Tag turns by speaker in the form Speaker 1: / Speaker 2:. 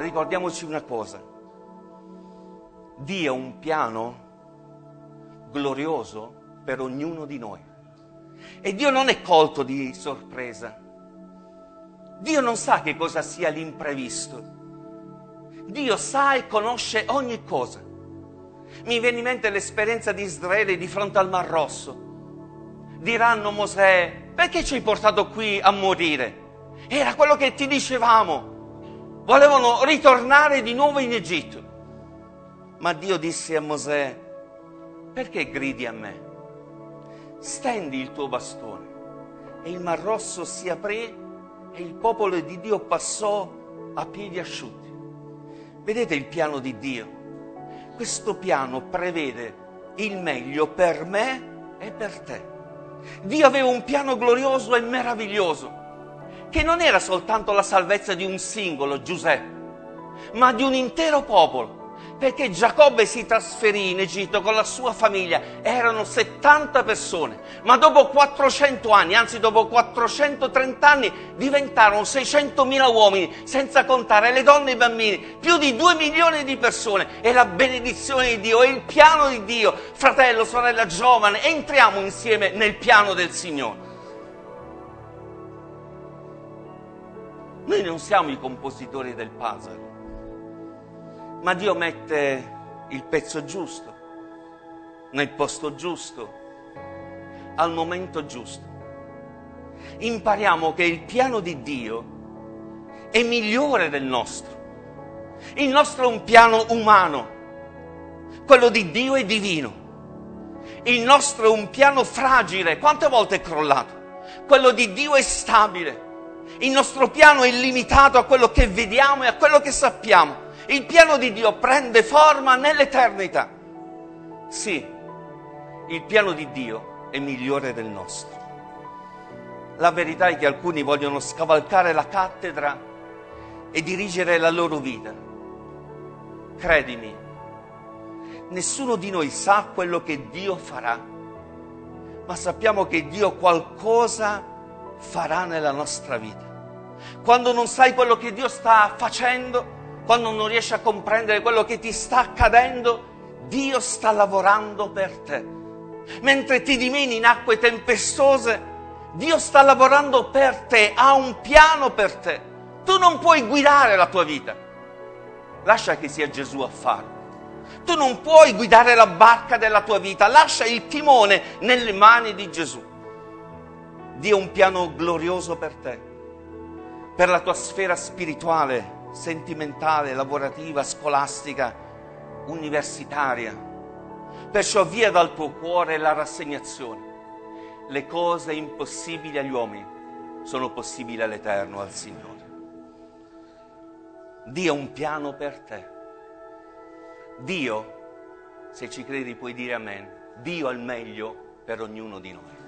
Speaker 1: ricordiamoci una cosa. Dio ha un piano glorioso per ognuno di noi. E Dio non è colto di sorpresa. Dio non sa che cosa sia l'imprevisto. Dio sa e conosce ogni cosa. Mi viene in mente l'esperienza di Israele di fronte al Mar Rosso. Diranno Mosè, perché ci hai portato qui a morire? Era quello che ti dicevamo. Volevano ritornare di nuovo in Egitto. Ma Dio disse a Mosè, perché gridi a me? Stendi il tuo bastone. E il Mar Rosso si aprì e il popolo di Dio passò a piedi asciutti. Vedete il piano di Dio? Questo piano prevede il meglio per me e per te. Dio aveva un piano glorioso e meraviglioso, che non era soltanto la salvezza di un singolo, Giuseppe, ma di un intero popolo perché Giacobbe si trasferì in Egitto con la sua famiglia, erano 70 persone, ma dopo 400 anni, anzi dopo 430 anni, diventarono 600.000 uomini, senza contare le donne e i bambini, più di 2 milioni di persone, è la benedizione di Dio, è il piano di Dio. Fratello, sorella giovane, entriamo insieme nel piano del Signore. Noi non siamo i compositori del puzzle ma Dio mette il pezzo giusto, nel posto giusto, al momento giusto. Impariamo che il piano di Dio è migliore del nostro. Il nostro è un piano umano, quello di Dio è divino. Il nostro è un piano fragile, quante volte è crollato? Quello di Dio è stabile. Il nostro piano è limitato a quello che vediamo e a quello che sappiamo. Il piano di Dio prende forma nell'eternità. Sì, il piano di Dio è migliore del nostro. La verità è che alcuni vogliono scavalcare la cattedra e dirigere la loro vita. Credimi, nessuno di noi sa quello che Dio farà, ma sappiamo che Dio qualcosa farà nella nostra vita. Quando non sai quello che Dio sta facendo, quando non riesci a comprendere quello che ti sta accadendo, Dio sta lavorando per te. Mentre ti dimeni in acque tempestose, Dio sta lavorando per te, ha un piano per te. Tu non puoi guidare la tua vita. Lascia che sia Gesù a farlo. Tu non puoi guidare la barca della tua vita, lascia il timone nelle mani di Gesù. Dio ha un piano glorioso per te, per la tua sfera spirituale, sentimentale, lavorativa, scolastica, universitaria. Perciò via dal tuo cuore la rassegnazione. Le cose impossibili agli uomini sono possibili all'Eterno, al Signore. Dio ha un piano per te. Dio, se ci credi puoi dire amen, Dio ha il meglio per ognuno di noi.